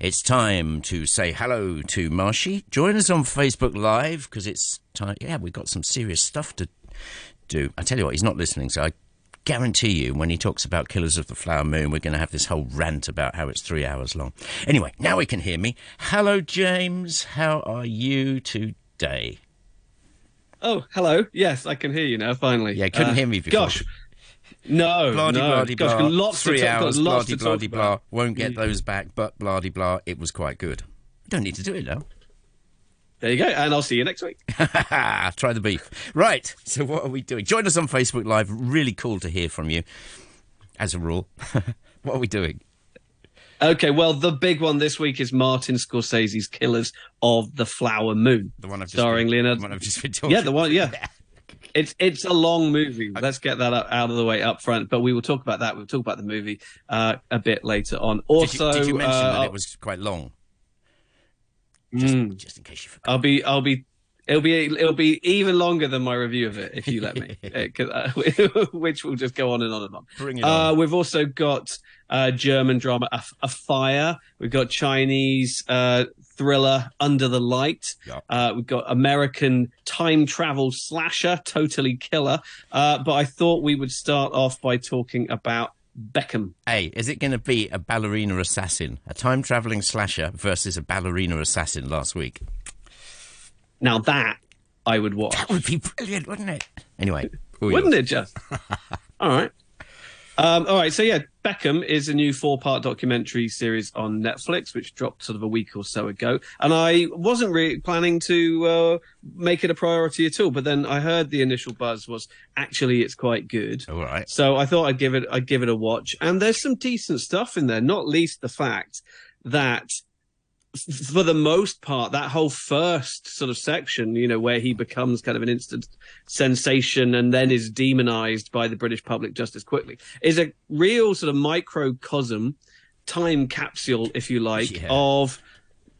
It's time to say hello to Marshy. Join us on Facebook Live because it's time. Yeah, we've got some serious stuff to do. I tell you what, he's not listening, so I guarantee you when he talks about Killers of the Flower Moon, we're going to have this whole rant about how it's three hours long. Anyway, now he can hear me. Hello, James. How are you today? Oh, hello. Yes, I can hear you now. Finally. Yeah, couldn't uh, hear me before. Gosh. No, blah no. blah Gosh, blah. Lots Three to hours, blah blah blah. Won't get mm. those back, but blah blah. It was quite good. Don't need to do it now. There you go, and I'll see you next week. Try the beef. Right, so what are we doing? Join us on Facebook Live. Really cool to hear from you, as a rule. what are we doing? Okay, well, the big one this week is Martin Scorsese's Killers of the Flower Moon. The one I've just starring been, Leonardo. The one I've just been talking Yeah, the one, yeah. It's it's a long movie. Let's get that out of the way up front. But we will talk about that. We'll talk about the movie uh, a bit later on. Also, did you, did you mention uh, that it was quite long? Just, mm, just in case you forgot. I'll be I'll be It'll be it'll be even longer than my review of it if you let me, uh, which will just go on and on and on. Bring it on. Uh, we've also got uh, German drama a, a, Fire. We've got Chinese uh, thriller Under the Light. Yep. Uh, we've got American time travel slasher Totally Killer. Uh, but I thought we would start off by talking about Beckham. Hey, is it going to be a ballerina assassin, a time traveling slasher versus a ballerina assassin last week? Now that I would watch. That would be brilliant, wouldn't it? Anyway, wouldn't it just? all right. Um, all right, so yeah, Beckham is a new four-part documentary series on Netflix, which dropped sort of a week or so ago. And I wasn't really planning to uh, make it a priority at all, but then I heard the initial buzz was actually it's quite good. All right. So I thought I'd give it I'd give it a watch, and there's some decent stuff in there. Not least the fact that for the most part, that whole first sort of section, you know, where he becomes kind of an instant sensation and then is demonized by the British public just as quickly, is a real sort of microcosm, time capsule, if you like, yeah. of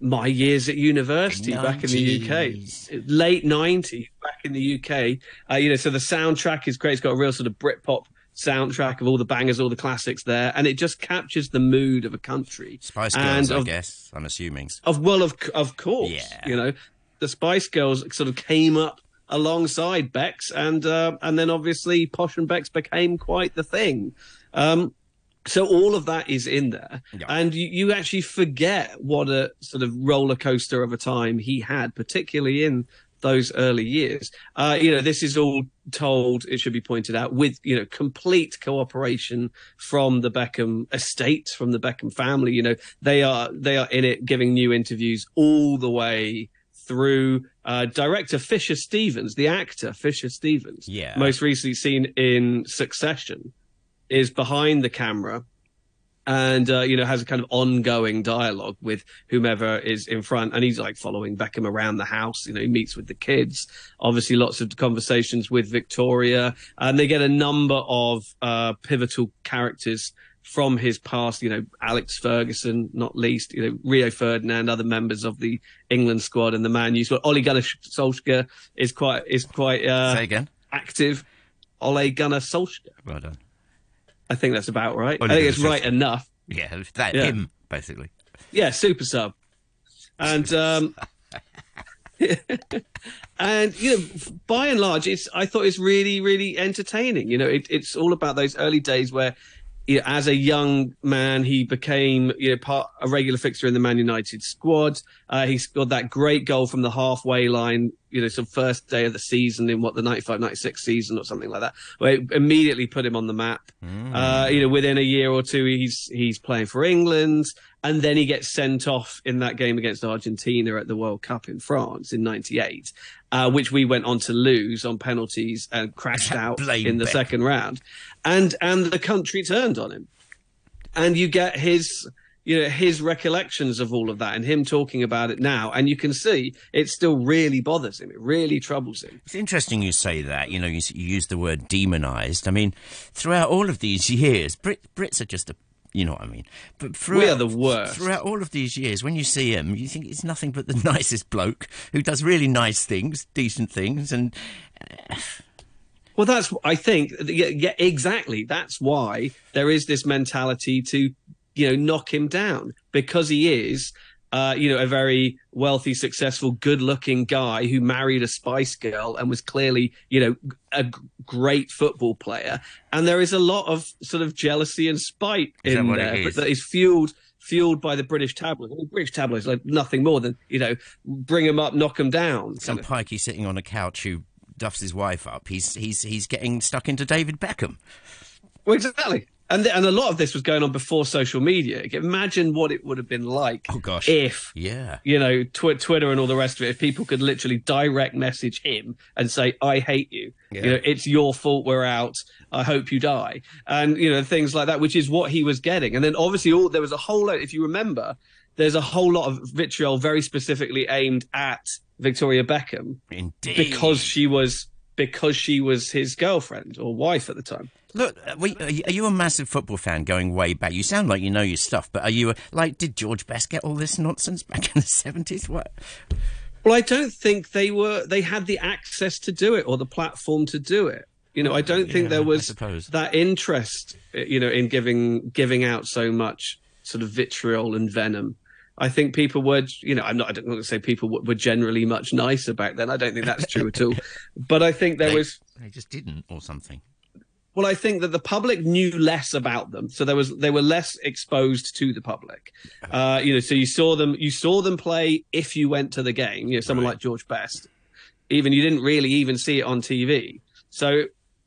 my years at university 90s. back in the UK, late 90s back in the UK. Uh, you know, so the soundtrack is great. It's got a real sort of Britpop soundtrack of all the bangers, all the classics there, and it just captures the mood of a country. Spice Girls, of, I guess. I'm assuming. Of well, of of course, yeah. You know, the Spice Girls sort of came up alongside Bex, and uh, and then obviously Posh and Bex became quite the thing. Um, so all of that is in there, yeah. and you, you actually forget what a sort of roller coaster of a time he had, particularly in those early years. Uh, you know, this is all told, it should be pointed out, with, you know, complete cooperation from the Beckham estate, from the Beckham family. You know, they are, they are in it giving new interviews all the way through uh, director Fisher Stevens, the actor Fisher Stevens, yeah. most recently seen in Succession, is behind the camera and uh, you know has a kind of ongoing dialogue with whomever is in front and he's like following Beckham around the house you know he meets with the kids obviously lots of conversations with Victoria and they get a number of uh, pivotal characters from his past, you know, Alex Ferguson, not least, you know, Rio Ferdinand, other members of the England squad and the Man U squad. Ole Gunnar Solskjaer is quite is quite uh, Say again. active. Ole Gunnar Solskjaer. Well done. I think that's about right. I think it's right enough. Yeah, that yeah. him basically. Yeah, super sub, and um, and you know, by and large, it's I thought it's really really entertaining. You know, it, it's all about those early days where you know, as a young man, he became you know part a regular fixture in the Man United squad. Uh, he scored that great goal from the halfway line, you know, some first day of the season in what the 95-96 season or something like that, where it immediately put him on the map. Mm. Uh, you know, within a year or two, he's he's playing for England, and then he gets sent off in that game against Argentina at the World Cup in France in '98, uh, which we went on to lose on penalties and crashed out in the second round. And and the country turned on him, and you get his you know his recollections of all of that and him talking about it now. And you can see it still really bothers him. It really troubles him. It's interesting you say that. You know you, you use the word demonized. I mean throughout all of these years Brit, brits are just a you know what I mean? But we are the worst. Throughout all of these years, when you see him, you think he's nothing but the nicest bloke who does really nice things, decent things, and uh, well, that's I think yeah, yeah, exactly. That's why there is this mentality to you know knock him down because he is uh, you know, a very wealthy, successful, good-looking guy who married a Spice Girl and was clearly, you know, a g- great football player. And there is a lot of sort of jealousy and spite Is in it there is? that is fueled fueled by the British tabloids. Mean, British tabloids like nothing more than you know, bring him up, knock him down. Some pikey sitting on a couch who duffs his wife up. He's he's he's getting stuck into David Beckham. Well, exactly. And, and a lot of this was going on before social media. Imagine what it would have been like Oh gosh. if Yeah. you know, tw- Twitter and all the rest of it, if people could literally direct message him and say, I hate you. Yeah. You know, it's your fault we're out. I hope you die. And, you know, things like that, which is what he was getting. And then obviously all there was a whole lot, if you remember, there's a whole lot of vitriol very specifically aimed at Victoria Beckham Indeed. because she was because she was his girlfriend or wife at the time. Look, uh, are you- are you a massive football fan going way back? You sound like you know your stuff, but are you a, like? Did George Best get all this nonsense back in the seventies? What? Well, I don't think they were they had the access to do it or the platform to do it. You know, I don't Yeah, think there was that interest, uh, you know, in giving giving out so much sort of vitriol and venom. I think people were, you know, I'm not. I don't want to say people were were generally much nicer back then. I don't think that's true at all. But I think there They- was. They just didn't, or something. Well, I think that the public knew less about them, so there was they were less exposed to the public. Uh, you know, so you saw them you saw them play if you went to the game. You know, someone Right. like George Best, even you didn't really even see it on TV. So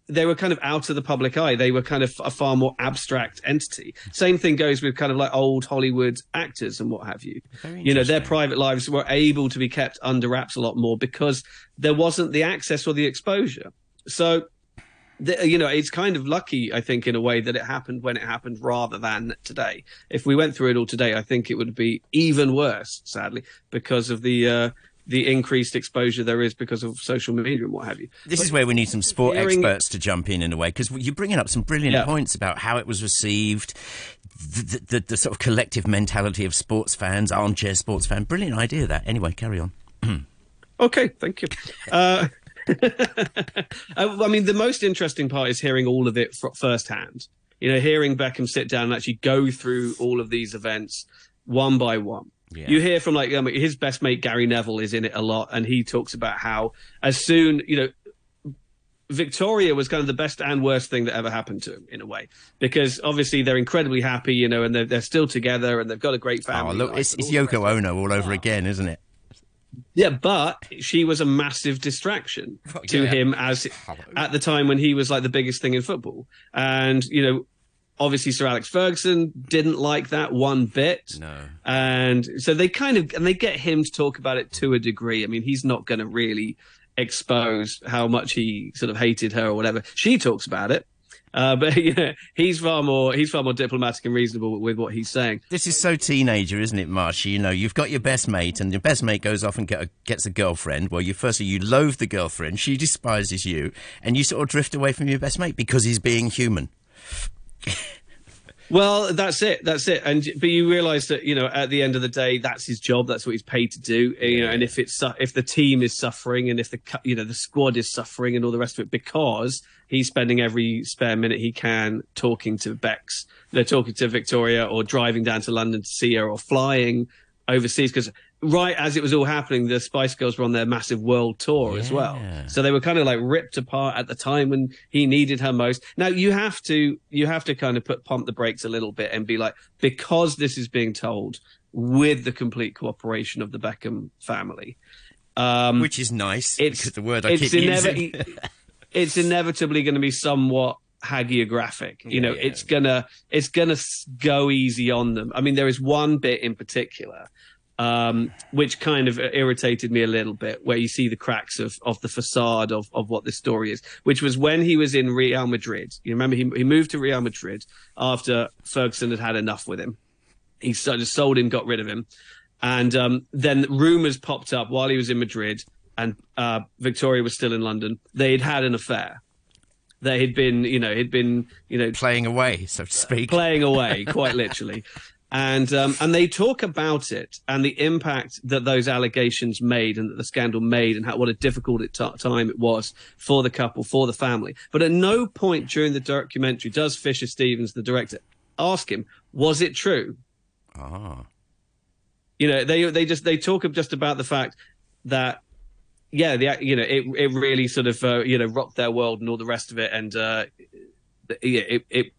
they were kind of out of the public eye. They were kind of a far more abstract entity. Same thing goes with kind of like old Hollywood actors and what have you. You know, their private lives were able to be kept under wraps a lot more because there wasn't the access or the exposure. So the, you know, it's kind of lucky, I think, in a way that it happened when it happened rather than today. If we went through it all today, I think it would be even worse, sadly, because of the uh, the increased exposure there is because of social media and what have you. This is where we need some sport experts to jump in in a way because you're bringing up some brilliant Yeah. points about how it was received, the, the, the, the sort of collective mentality of sports fans, armchair sports fan. Brilliant idea that. Anyway, carry on. Okay, thank you. Uh, I mean, the most interesting part is hearing all of it firsthand. You know, hearing Beckham sit down and actually go through all of these events one by one. Yeah. You hear from like his best mate Gary Neville is in it a lot, and he talks about how as soon you know Victoria was kind of the best and worst thing that ever happened to him in a way because obviously they're incredibly happy, you know, and they're, they're still together and they've got a great Oh, family. look, it's, it's all the rest Yoko Ono all over oh. again, isn't it? Yeah, but she was a massive distraction Well, to yeah. him as at the time when he was like the biggest thing in football. And, you know, obviously Sir Alex Ferguson didn't like that one bit. No. And so they kind of and they get him to talk about it to a degree. I mean, he's not going to really expose how much he sort of hated her or whatever. She talks about it. Uh, but you know, he's far more he's far more diplomatic and reasonable with what he's saying. This is so teenager, isn't it, Marsha? You know, you've got your best mate, and your best mate goes off and get a, gets a girlfriend. Well, you firstly you loathe the girlfriend, she despises you, and you sort of drift away from your best mate because he's being human. Well, that's it. That's it. And but you realise that you know at the end of the day, that's his job. That's what he's paid to do. You know, and if it's if the team is suffering and if the you know the squad is suffering and all the rest of it because he's spending every spare minute he can talking to Bex, they're talking to Victoria or driving down to London to see her or flying overseas because right as it was all happening, the Spice Girls were on their massive world tour as well. So they were kind of like ripped apart at the time when he needed her most. Now you have to you have to kind of put pump the brakes a little bit and be like because this is being told with the complete cooperation of the Beckham family. Um, Which is nice, it's because the word I it's keep inevi- using. it's inevitably going to be somewhat hagiographic. You know, Yeah, yeah. it's gonna it's gonna go easy on them. I mean, there is one bit in particular um, which kind of irritated me a little bit, where you see the cracks of of the facade of of what this story is. Which was when he was in Real Madrid. You remember he he moved to Real Madrid after Ferguson had had enough with him. He sort of sold him, got rid of him. And um, then rumors popped up while he was in Madrid and uh, Victoria was still in London. They'd had an affair. They had been, you know, had been, you know, Playing away, so to speak. playing away, quite literally. And um, and they talk about it and the impact that those allegations made and that the scandal made and how, what a difficult it t- time it was for the couple, for the family. But at no point during the documentary does Fisher Stevens, the director, ask him, "Was it true?" Ah. You know, they they just they talk just about the fact that yeah, the you know it it really sort of uh, you know rocked their world and all the rest of it, and uh, yeah, it it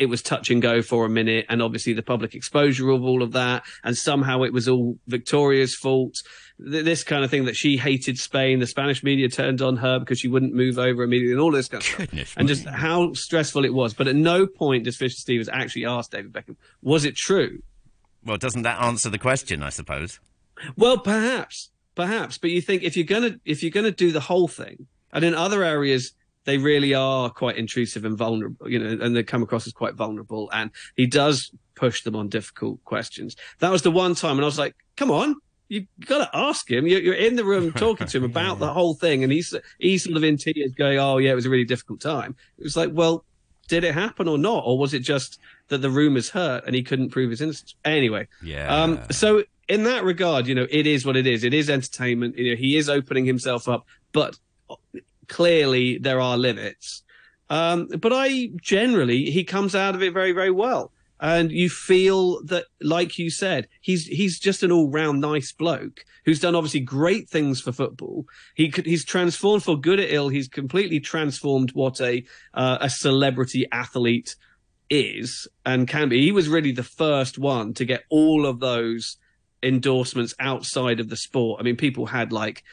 it was touch and go for a minute, and obviously the public exposure of all of that, and somehow it was all Victoria's fault. This kind of thing that she hated Spain, the Spanish media turned on her because she wouldn't move over immediately, and all this kind of Goodness stuff, and me. just how stressful it was. But at no point does Fisher Stevens actually ask David Beckham, "Was it true?" Well, doesn't that answer the question? I suppose. Well, perhaps, perhaps, but you think if you're gonna if you're gonna do the whole thing, and in other areas they really are quite intrusive and vulnerable, you know, and they come across as quite vulnerable. And he does push them on difficult questions. That was the one time, and I was like, "Come on, you've got to ask him. You're, you're in the room talking to him about the whole thing, and he's he's sort of in tears, going, "Oh yeah, it was a really difficult time." It was like, well, did it happen or not, or was it just that the rumors hurt and he couldn't prove his innocence? Anyway, Yeah. um, so in that regard, you know, it is what it is. It is entertainment. You know, he is opening himself up, but clearly there are limits. Um, but I generally he comes out of it very, very well. And you feel that, like you said, he's he's just an all-round nice bloke who's done obviously great things for football. He he's transformed for good or ill. He's completely transformed what a uh, a celebrity athlete is and can be. He was really the first one to get all of those endorsements outside of the sport. I mean, people had like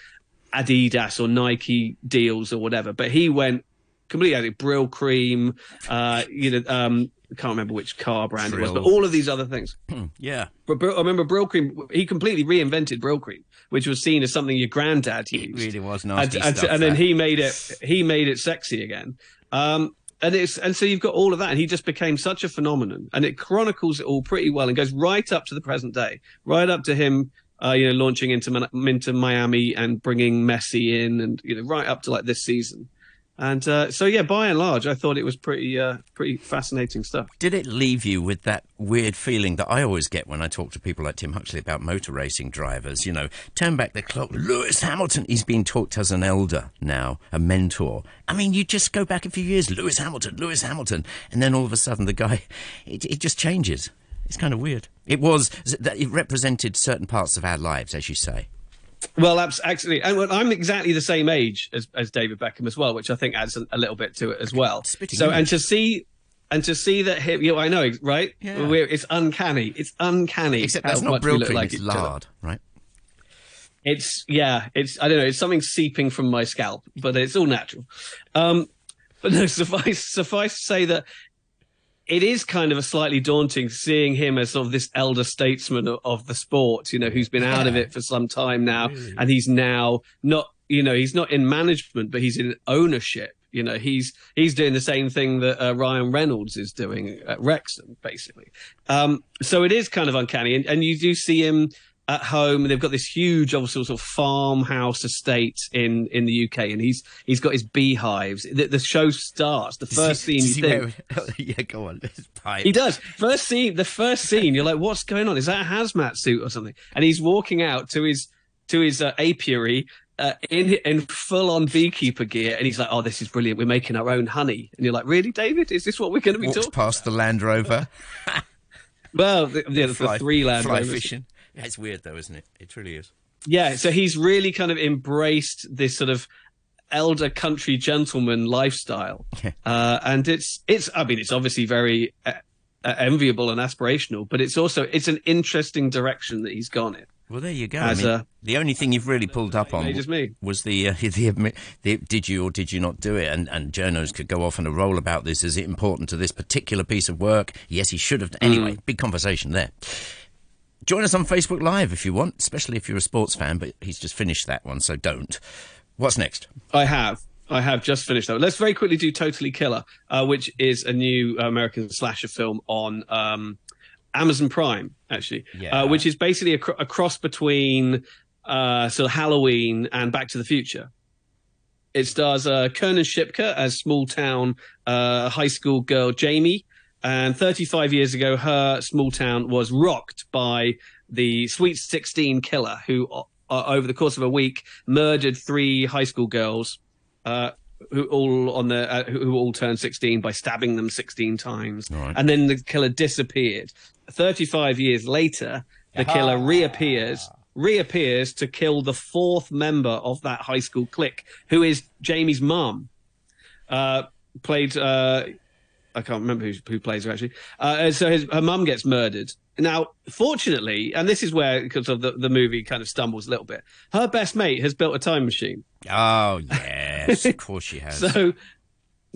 Adidas or Nike deals or whatever, but he went completely out of Brylcreem, uh, you know, um, I can't remember which car brand it was, but all of these other things. yeah. But I remember Brylcreem, he completely reinvented Brylcreem, which was seen as something your granddad It used really was and, nasty and, stuff. and then he made it he made it sexy again um and it's and so you've got all of that and he just became such a phenomenon and it chronicles it all pretty well and goes right up to the present day right up to him uh, you know launching into into Miami and bringing Messi in and you know right up to like this season and uh, so yeah by and large I thought it was pretty uh, pretty fascinating stuff Did it leave you with that weird feeling that I always get when I talk to people like Tim Huxley about motor racing drivers? You know, turn back the clock. Lewis Hamilton, he's being talked as an elder now, a mentor. I mean, you just go back a few years, Lewis Hamilton, Lewis Hamilton, and then all of a sudden the guy, it, it just changes. It's kind of weird. It was, that it represented certain parts of our lives, as you say. Well, abs- actually, and well, I'm exactly the same age as, as David Beckham as well, which I think adds a, a little bit to it as well. Spitting so, and to see, and to see that him, you know, I know, right? Yeah. We're, it's uncanny. It's uncanny. Except that's not much we brill look cream, like it's each lard, right? It's yeah, it's I don't know, it's something seeping from my scalp, but it's all natural. Um, but no, suffice suffice to say that it is kind of a slightly daunting seeing him as sort of this elder statesman of, of the sport, you know, who's been out of it for some time now, and he's now not, you know, he's not in management, but he's in ownership. You know, he's he's doing the same thing that uh, Ryan Reynolds is doing at Wrexham, basically. Um, so it is kind of uncanny, and, and you do see him at home. And they've got this huge, obviously, sort of farmhouse estate in in the UK, and he's he's got his beehives. The, the show starts. The first scene you he think wear- yeah, go on. He does. First scene, the first scene, you're like, what's going on? Is that a hazmat suit or something? And he's walking out to his to his uh, apiary. Uh, in in full on beekeeper gear, and he's like, "Oh, this is brilliant. We're making our own honey." And you're like, "Really, David? Is this what we're going to be Walks talking?" past the Land Rover. Well, the, the, the fly, three land fly Rovers. fishing. It's weird though, isn't it? It really is. Yeah, so he's really kind of embraced this sort of elder country gentleman lifestyle, uh, and it's it's. I mean, it's obviously very uh, uh, enviable and aspirational, but it's also it's an interesting direction that he's gone in. Well, there you go. As I mean, a- the only thing you've really pulled up on just me. was the, uh, the, the did you or did you not do it? And, and journos could go off on a roll about this. Is it important to this particular piece of work? Yes, he should have. Anyway, Mm. big conversation there. Join us on Facebook Live if you want, especially if you're a sports fan, but he's just finished that one, so don't. What's next? I have. I have just finished that. Let's very quickly do Totally Killer, uh, which is a new American slasher film on um, Amazon Prime, actually, Yeah. uh, which is basically a, cr- a cross between uh, sort of Halloween and Back to the Future. It stars uh, Kiernan Shipka as small town uh, high school girl Jamie. And 35 years ago, her small town was rocked by the Sweet 16 killer who, uh, over the course of a week, murdered three high school girls uh, who all on the uh, who who all turned 16 by stabbing them 16 times All right. and then the killer disappeared 35 years later the killer reappears reappears to kill the fourth member of that high school clique, who is Jamie's mum. Uh, played, uh, I can't remember who, who plays her actually. Uh, so his, her mum gets murdered. Now, fortunately, and this is where because of the, the movie kind of stumbles a little bit. Her best mate has built a time machine. Oh yes, of course she has. So,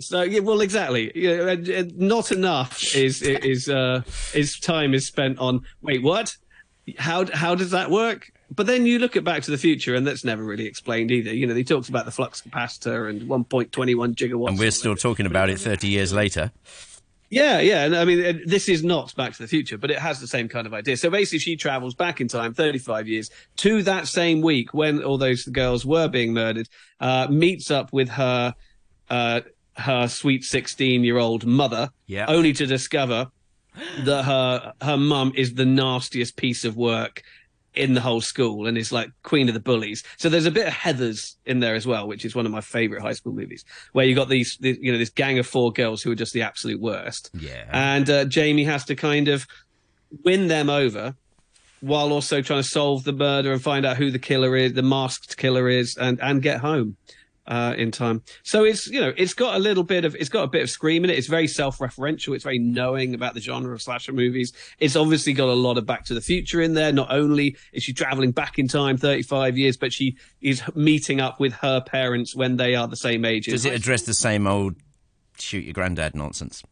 so yeah, well, exactly. Yeah, not enough is is uh, is time is spent on. Wait, what? How how does that work? But then you look at Back to the Future, and that's never really explained either. You know, they talks about the flux capacitor and 1.21 gigawatts. and we're still talking about it 30 years later. Yeah, yeah. And I mean, this is not Back to the Future, but it has the same kind of idea. So basically, she travels back in time 35 years to that same week when all those girls were being murdered, uh, meets up with her, uh, her sweet 16 year old mother, Yeah. only to discover that her, her mum is the nastiest piece of work in the whole school and is like queen of the bullies. So there's a bit of Heather's in there as well, which is one of my favorite high school movies, where you got these, these you know, this gang of four girls who are just the absolute worst. Yeah. And uh, Jamie has to kind of win them over while also trying to solve the murder and find out who the killer is, the masked killer is, and and get home uh, in time. So it's you know it's got a little bit of it's got a bit of scream in it. It's very self-referential. It's very knowing about the genre of slasher movies. It's obviously got a lot of Back to the Future in there. Not only is she traveling back in time 35 years, but she is meeting up with her parents when they are the same age. Does it address the same old shoot your granddad nonsense?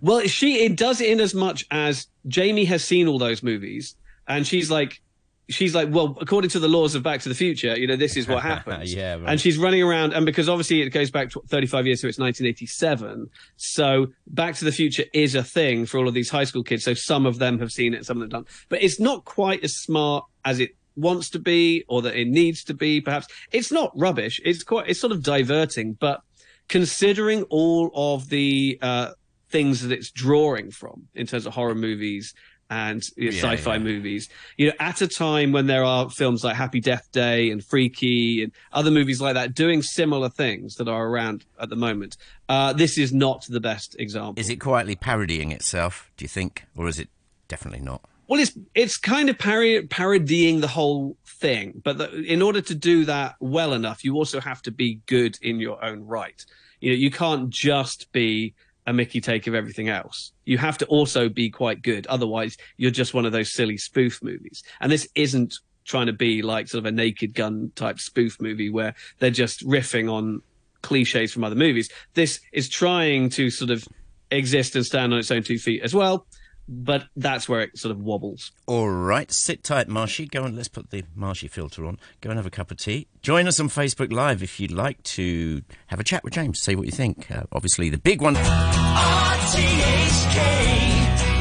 Well, she it does in as much as Jamie has seen all those movies, and she's like, she's like, well, according to the laws of Back to the Future, you know, this is what happens. Yeah, right. And she's running around, and because obviously it goes back to 35 years, so it's 1987. So Back to the Future is a thing for all of these high school kids. So some of them have seen it, some of them don't. But it's not quite as smart as it wants to be, or that it needs to be. Perhaps it's not rubbish. It's quite, it's sort of diverting, but considering all of the uh, things that it's drawing from in terms of horror movies and you know, Yeah, sci-fi yeah. movies, you know, at a time when there are films like Happy Death Day and Freaky and other movies like that doing similar things that are around at the moment, uh, this is not the best example. Is it quietly parodying itself, do you think? Or is it definitely not? Well, it's it's kind of parodying the whole thing, but the, in order to do that well enough, you also have to be good in your own right. You know, you can't just be a Mickey take of everything else. You have to also be quite good. Otherwise, you're just one of those silly spoof movies. And this isn't trying to be like sort of a Naked Gun type spoof movie where they're just riffing on cliches from other movies. This is trying to sort of exist and stand on its own two feet as well. But that's where it sort of wobbles. All right, sit tight, Marshy. Go and let's put the Marshy filter on. Go and have a cup of tea. Join us on Facebook Live if you'd like to have a chat with James. Say what you think. Uh, obviously, the big one. RTHK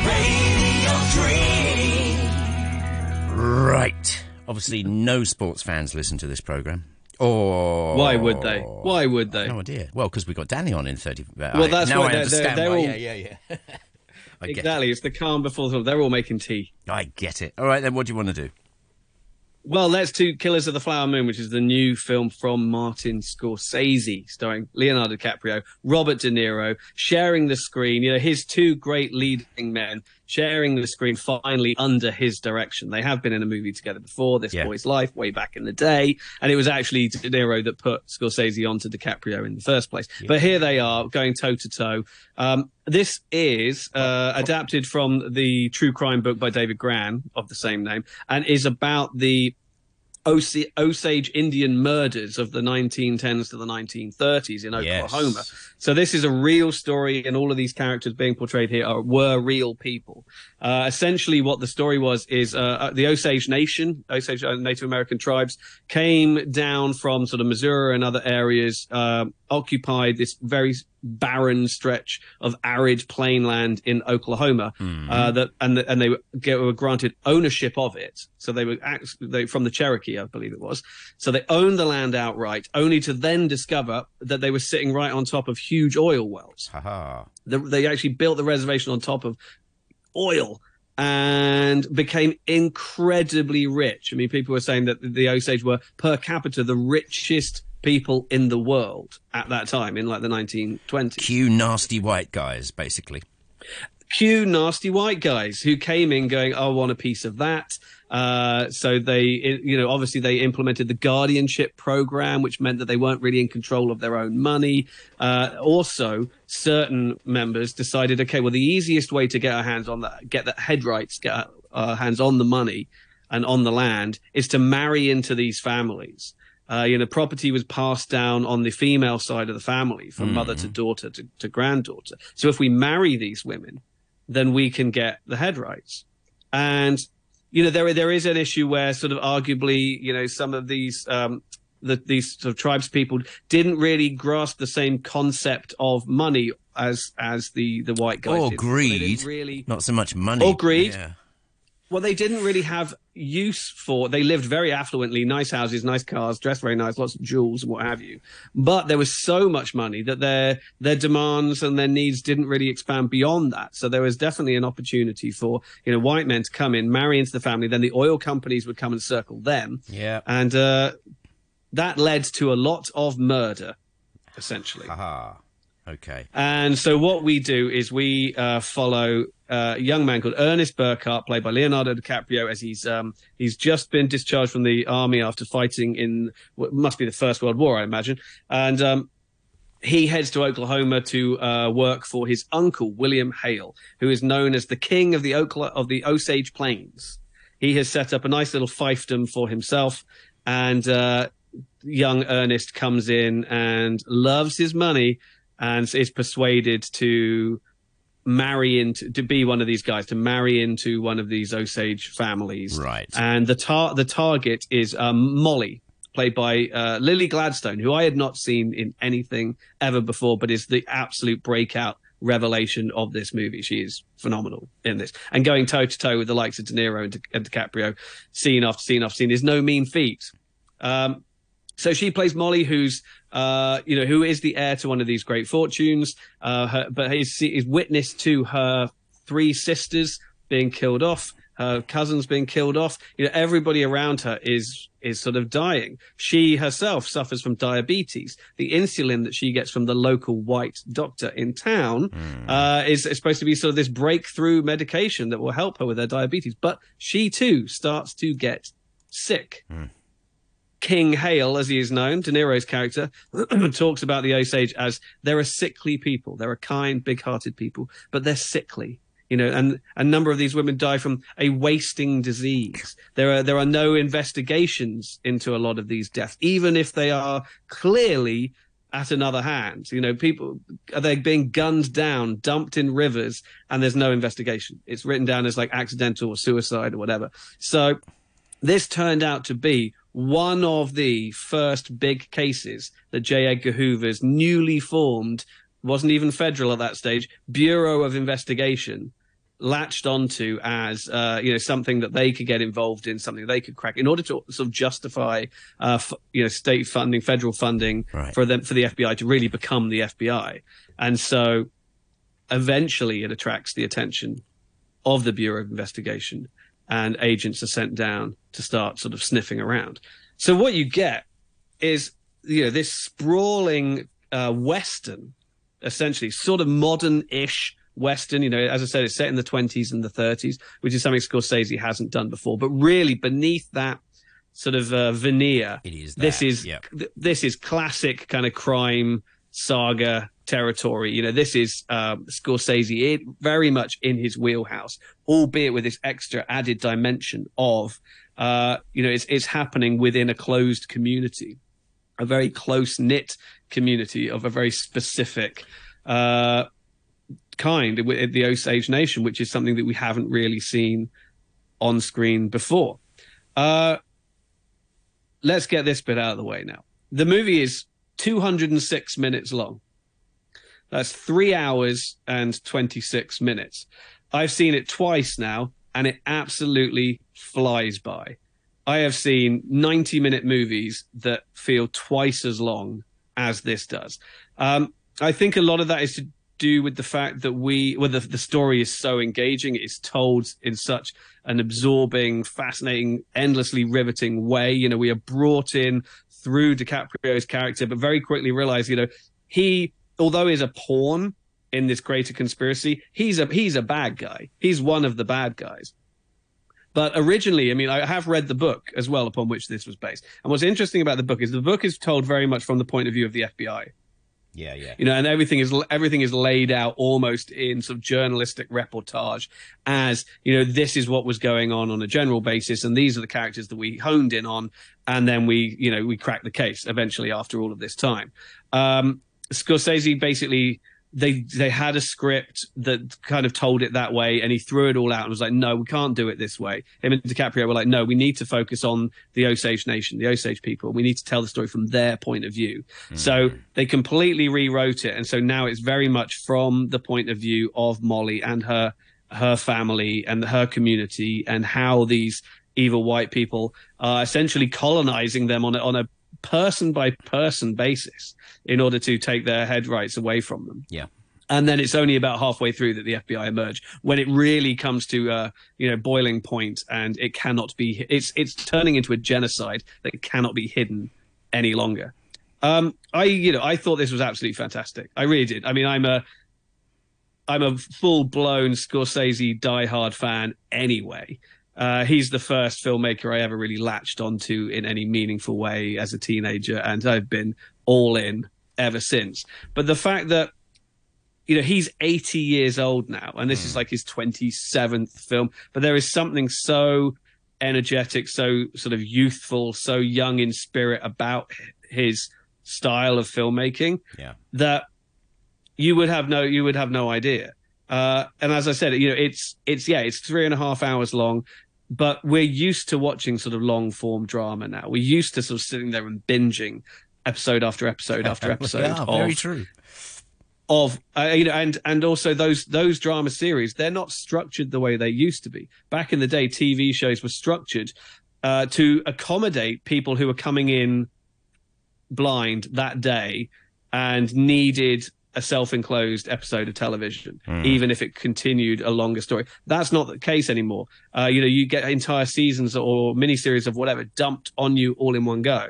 Radio 3. Right. Obviously, no sports fans listen to this program. Or Why would they? Why would they? No idea. Well, because we got Danny on in thirty. Uh, Well, that's now why I they're- understand. they're why. all- Yeah, yeah, yeah. I get Exactly. It's the calm before the storm. They're all making tea. I get it. All right, then. What do you want to do? Well, let's do Killers of the Flower Moon, which is the new film from Martin Scorsese, starring Leonardo DiCaprio, Robert De Niro, sharing the screen. You know, his two great leading men sharing the screen finally under his direction. They have been in a movie together before, This Yeah. Boy's Life, way back in the day. And it was actually De Niro that put Scorsese onto DiCaprio in the first place. But here they are going toe to toe. Um, this is uh, adapted from the true crime book by David Grann of the same name and is about the Os- Osage Indian murders of the 1910s to the 1930s in Yes. Oklahoma. So this is a real story, and all of these characters being portrayed here are, were real people. Uh, essentially, what the story was is uh, uh, the Osage Nation, Osage uh, Native American tribes, came down from sort of Missouri and other areas, uh, occupied this very barren stretch of arid plain land in Oklahoma. Uh, that and and they were, get- were granted ownership of it. So they were they, from the Cherokee, I believe it was. So they owned the land outright, only to then discover that they were sitting right on top of huge oil wells. They actually built the reservation on top of oil and became incredibly rich. I mean, people were saying that the Osage were per capita the richest people in the world at that time in like the 1920s. Cue nasty white guys, basically. cue nasty white guys who came in going, "I want a piece of that." Uh, so they, you know, obviously they implemented the guardianship program, which meant that they weren't really in control of their own money. Uh, also, certain members decided, okay, well, the easiest way to get our hands on that, get the head rights, get our, our hands on the money and on the land, is to marry into these families. Uh, you know, property was passed down on the female side of the family from mother to daughter to, to granddaughter. So if we marry these women, then we can get the head rights. And you know, there there is an issue where sort of arguably, you know, some of these um, the, these sort of tribes people didn't really grasp the same concept of money as as the the white guys Or did. Greed. really Not so much money. Or greed. Yeah. Well, they didn't really have use for. They lived very affluently, nice houses, nice cars, dressed very nice, lots of jewels and what have you. But there was so much money that their their demands and their needs didn't really expand beyond that. So there was definitely an opportunity for you know white men to come in, marry into the family. Then the oil companies would come and circle them, Yeah. and uh, that led to a lot of murder, essentially. Okay. And so what we do is we uh, follow uh, a young man called Ernest Burkhart, played by Leonardo DiCaprio, as he's um, he's just been discharged from the army after fighting in what must be the First World War, I imagine, and um, he heads to Oklahoma to uh, work for his uncle William Hale, who is known as the king of the Okla- of the Osage Plains. He has set up a nice little fiefdom for himself, and uh, young Ernest comes in and loves his money and is persuaded to marry into to be one of these guys to marry into one of these Osage families. Right. And the tar- the target is um, Molly, played by uh, Lily Gladstone, who I had not seen in anything ever before, but is the absolute breakout revelation of this movie. She is phenomenal in this, and going toe to toe with the likes of De Niro and, Di- and DiCaprio, scene after scene after scene, is no mean feat. Um, so she plays Molly, who's uh, you know who is the heir to one of these great fortunes, uh, her, but is, is witness to her three sisters being killed off, her cousins being killed off. You know everybody around her is is sort of dying. She herself suffers from diabetes. The insulin that she gets from the local white doctor in town uh, is, is supposed to be sort of this breakthrough medication that will help her with her diabetes, but she too starts to get sick. King Hale, as he is known, De Niro's character, talks about the Osage as they're a sickly people. They're a kind, big-hearted people, but they're sickly. You know, and a number of these women die from a wasting disease. There are there are no investigations into a lot of these deaths, even if they are clearly at another hand. You know, people are they being gunned down, dumped in rivers, and there's no investigation. It's written down as like accidental or suicide or whatever. So this turned out to be one of the first big cases that J. Edgar Hoover's newly formed, wasn't even federal at that stage, Bureau of Investigation latched onto as uh, you know something that they could get involved in, something they could crack in order to sort of justify uh, f- you know state funding, federal funding Right. for them for the FBI to really become the FBI, and so eventually it attracts the attention of the Bureau of Investigation, and agents are sent down to start sort of sniffing around. So what you get is you know this sprawling uh, western, essentially sort of modern-ish western. You know, as I said, it's set in the twenties and the thirties, which is something Scorsese hasn't done before. But really, beneath that sort of uh, veneer, It is this is yep. th- this is classic kind of crime saga territory. You know, this is um, Scorsese it, very much in his wheelhouse, albeit with this extra added dimension of, uh, you know, it's, it's happening within a closed community, a very close knit community of a very specific uh, kind, the Osage Nation, which is something that we haven't really seen on screen before. Uh, let's get this bit out of the way now. The movie is 206 minutes long. That's three hours and 26 minutes. I've seen it twice now, and it absolutely flies by. I have seen 90 minute movies that feel twice as long as this does. Um, I think a lot of that is to do with the fact that we, well, the, the story is so engaging. It's told in such an absorbing, fascinating, endlessly riveting way. You know, we are brought in through DiCaprio's character, but very quickly realize, you know, he, although he's a pawn in this greater conspiracy. He's a he's a bad guy. He's one of the bad guys. But originally, I mean, I have read the book as well upon which this was based. And what's interesting about the book is the book is told very much from the point of view of the FBI. Yeah, yeah. You know, and everything is everything is laid out almost in sort of journalistic reportage as you know this is what was going on on a general basis, and these are the characters that we honed in on, and then we you know we cracked the case eventually after all of this time. Um, Scorsese basically they they had a script that kind of told it that way, and he threw it all out and was like, "No, we can't do it this way." Him and DiCaprio were like, "No, we need to focus on the Osage Nation, the Osage people. We need to tell the story from their point of view." So mm-hmm. they completely rewrote it, and so now it's very much from the point of view of Molly and her her family and her community, and how these evil white people are essentially colonizing them on a, on a person by person basis in order to take their head rights away from them Yeah. and then it's only about halfway through that the FBI emerge when it really comes to uh, you know boiling point and it cannot be it's it's turning into a genocide that cannot be hidden any longer. Um, I you know I thought this was absolutely fantastic. I really did. I mean I'm a I'm a full blown Scorsese diehard fan anyway. Uh, he's the first filmmaker I ever really latched onto in any meaningful way as a teenager, and I've been all in ever since. But the fact that you know he's 80 years old now and this is like his 27th film but there is something so energetic so sort of youthful so young in spirit about his style of filmmaking Yeah. that you would have no you would have no idea uh and as i said you know it's it's yeah it's three and a half hours long but we're used to watching sort of long form drama now we're used to sort of sitting there and binging episode after episode after episode yeah, of very true. of uh, you know and and also those those drama series they're not structured the way they used to be back in the day tv shows were structured uh, to accommodate people who were coming in blind that day and needed a self-enclosed episode of television even if it continued a longer story that's not the case anymore uh, you know you get entire seasons or miniseries of whatever dumped on you all in one go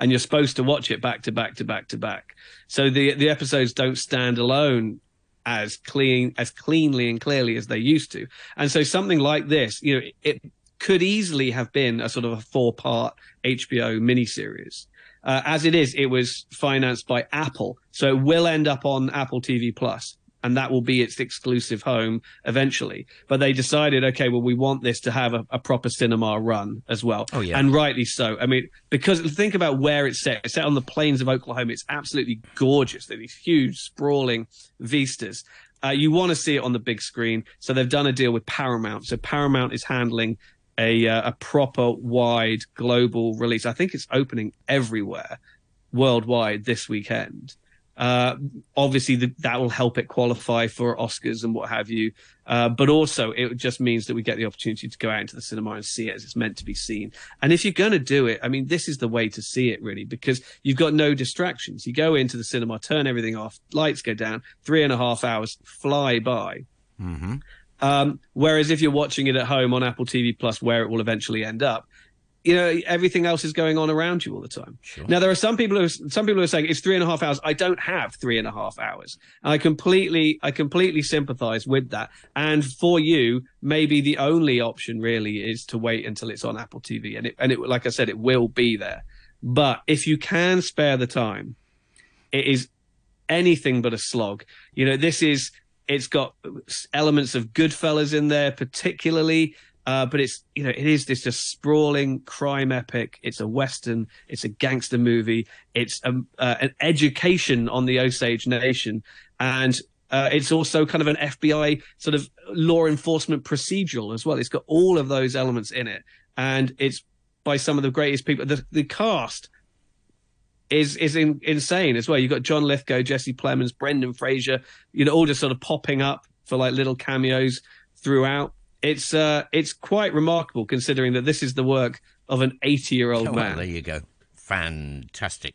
and you're supposed to watch it back to back to back to back. So the the episodes don't stand alone as clean as cleanly and clearly as they used to. And so something like this, you know, it could easily have been a sort of a four part HBO miniseries. Uh, as it is, it was financed by Apple, so it will end up on Apple TV Plus, and that will be its exclusive home eventually. But they decided, okay, well, we want this to have a, a proper cinema run as well. Oh, yeah. and rightly so. I mean, because think about where it's set. It's set on the plains of Oklahoma. It's absolutely gorgeous. They're these huge, sprawling vistas. Uh, you want to see it on the big screen, so they've done a deal with Paramount. So Paramount is handling a uh, a proper wide global release. I think it's opening everywhere worldwide this weekend. Uh, obviously, the, that will help it qualify for Oscars and what have you. Uh, but also, it just means that we get the opportunity to go out into the cinema and see it as it's meant to be seen. And if you're going to do it, I mean, this is the way to see it, really, because you've got no distractions. You go into the cinema, turn everything off, lights go down, three and a half hours fly by. Um, whereas if you're watching it at home on Apple TV Plus, where it will eventually end up, you know everything else is going on around you all the time. Now there are some people who some people who are saying it's three and a half hours. I don't have three and a half hours, and I completely I completely sympathise with that. And for you, maybe the only option really is to wait until it's on Apple TV, and it and it like I said, it will be there. But if you can spare the time, it is anything but a slog. You know, this is it's got elements of Goodfellas in there, particularly. Uh, but it's you know it is this just sprawling crime epic. It's a western. It's a gangster movie. It's um, uh, an education on the Osage Nation, and uh, it's also kind of an FBI sort of law enforcement procedural as well. It's got all of those elements in it, and it's by some of the greatest people. The, the cast is is in, insane as well. You've got John Lithgow, Jesse Plemons, Brendan Fraser, you know, all just sort of popping up for like little cameos throughout. It's uh, it's quite remarkable considering that this is the work of an 80 year old Oh, well, man. there you go. Fantastic.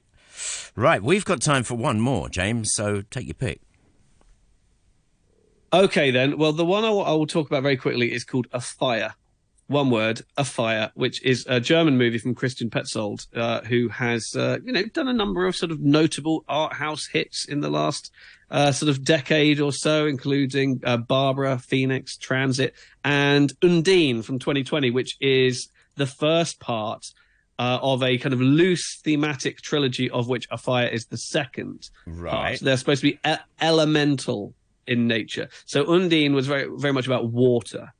Right, we've got time for one more, James, so take your pick. Okay, then. Well, the one I I will talk about very quickly is called Afire. One word, Afire, which is a German movie from Christian Petzold, uh, who has, uh, you know, done a number of sort of notable art house hits in the last uh, sort of decade or so, including uh, Barbara, Phoenix, Transit, and Undine from 2020, which is the first part uh, of a kind of loose thematic trilogy, of which Afire is the second. Right. Part. They're supposed to be e- elemental in nature. So Undine was very, very much about water.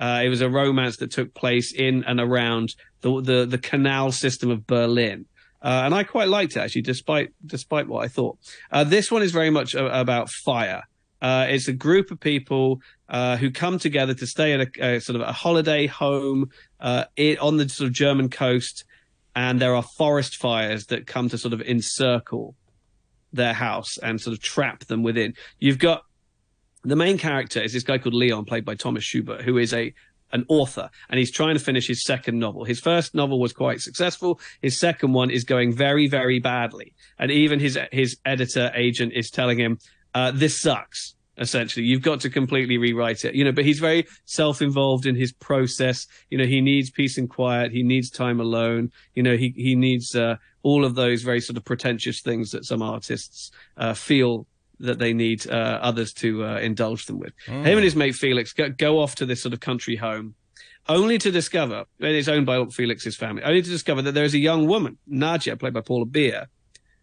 Uh, it was a romance that took place in and around the the, the canal system of Berlin. Uh, and I quite liked it actually, despite despite what I thought. Uh, this one is very much a, about fire. Uh, it's a group of people uh, who come together to stay at a, a sort of a holiday home uh, it, on the sort of German coast, and there are forest fires that come to sort of encircle their house and sort of trap them within. You've got the main character is this guy called Leon, played by Thomas Schubert, who is a an author and he's trying to finish his second novel. His first novel was quite successful. His second one is going very, very badly. And even his his editor agent is telling him, uh, this sucks. Essentially, you've got to completely rewrite it, you know. But he's very self-involved in his process. You know, he needs peace and quiet. He needs time alone. You know, he he needs uh, all of those very sort of pretentious things that some artists uh, feel that they need uh, others to uh, indulge them with. Him and his mate Felix go, go off to this sort of country home, only to discover, and it's owned by Felix's family, only to discover that there is a young woman, Nadia, played by Paula Beer,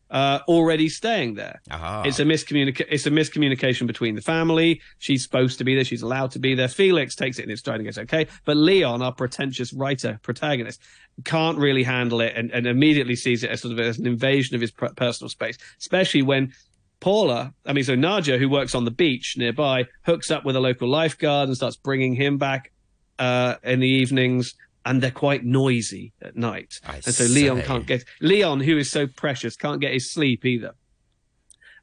uh, already staying there. Aha. It's a miscommunication. It's a miscommunication between the family. She's supposed to be there. She's allowed to be there. Felix takes it in his stride and goes, okay. But Leon, our pretentious writer protagonist, can't really handle it and, and immediately sees it as sort of as an invasion of his per- personal space, especially when Paula, I mean, so Nadia, who works on the beach nearby, hooks up with a local lifeguard and starts bringing him back uh, in the evenings. And they're quite noisy at night. I and so Leon can't get, Leon, who is so precious, can't get his sleep either.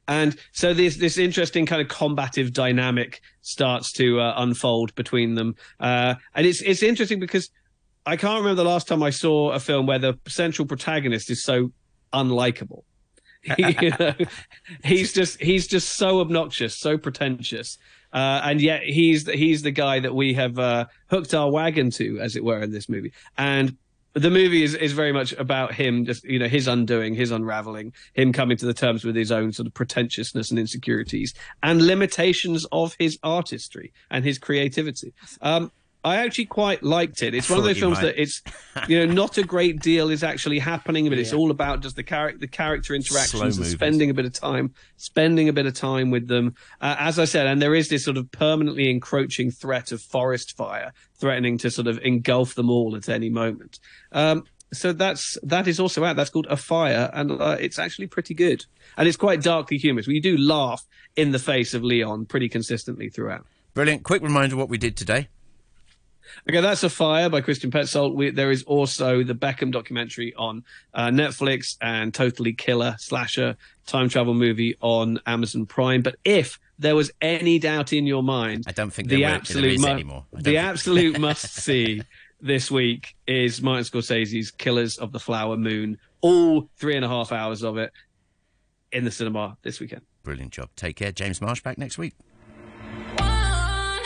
And so this this interesting kind of combative dynamic starts to uh, unfold between them, uh, and it's it's interesting because I can't remember the last time I saw a film where the central protagonist is so unlikable. know, he's just he's just so obnoxious, so pretentious, uh, and yet he's the, he's the guy that we have uh, hooked our wagon to, as it were, in this movie. And the movie is, is very much about him, just you know, his undoing, his unraveling, him coming to the terms with his own sort of pretentiousness and insecurities and limitations of his artistry and his creativity. Um, I actually quite liked it. It's I one of those films might. that it's you know not a great deal is actually happening, but it's all about just the character, the character interactions, and spending a bit of time, spending a bit of time with them. Uh, as I said, and there is this sort of permanently encroaching threat of forest fire threatening to sort of engulf them all at any moment. Um, so that's that is also out. That's called Afire, and uh, it's actually pretty good, and it's quite darkly humorous. We do laugh in the face of Leon pretty consistently throughout. Brilliant. Quick reminder what we did today. Okay, that's Afire by Christian Petzold. We, there is also the Beckham documentary on uh, Netflix and Totally Killer slasher time travel movie on Amazon Prime. But if there was any doubt in your mind, I don't think the there, absolute mu- anymore. The absolute must see this week is Martin Scorsese's Killers of the Flower Moon. All three and a half hours of it in the cinema this weekend. Brilliant job. Take care. James Marsh back next week.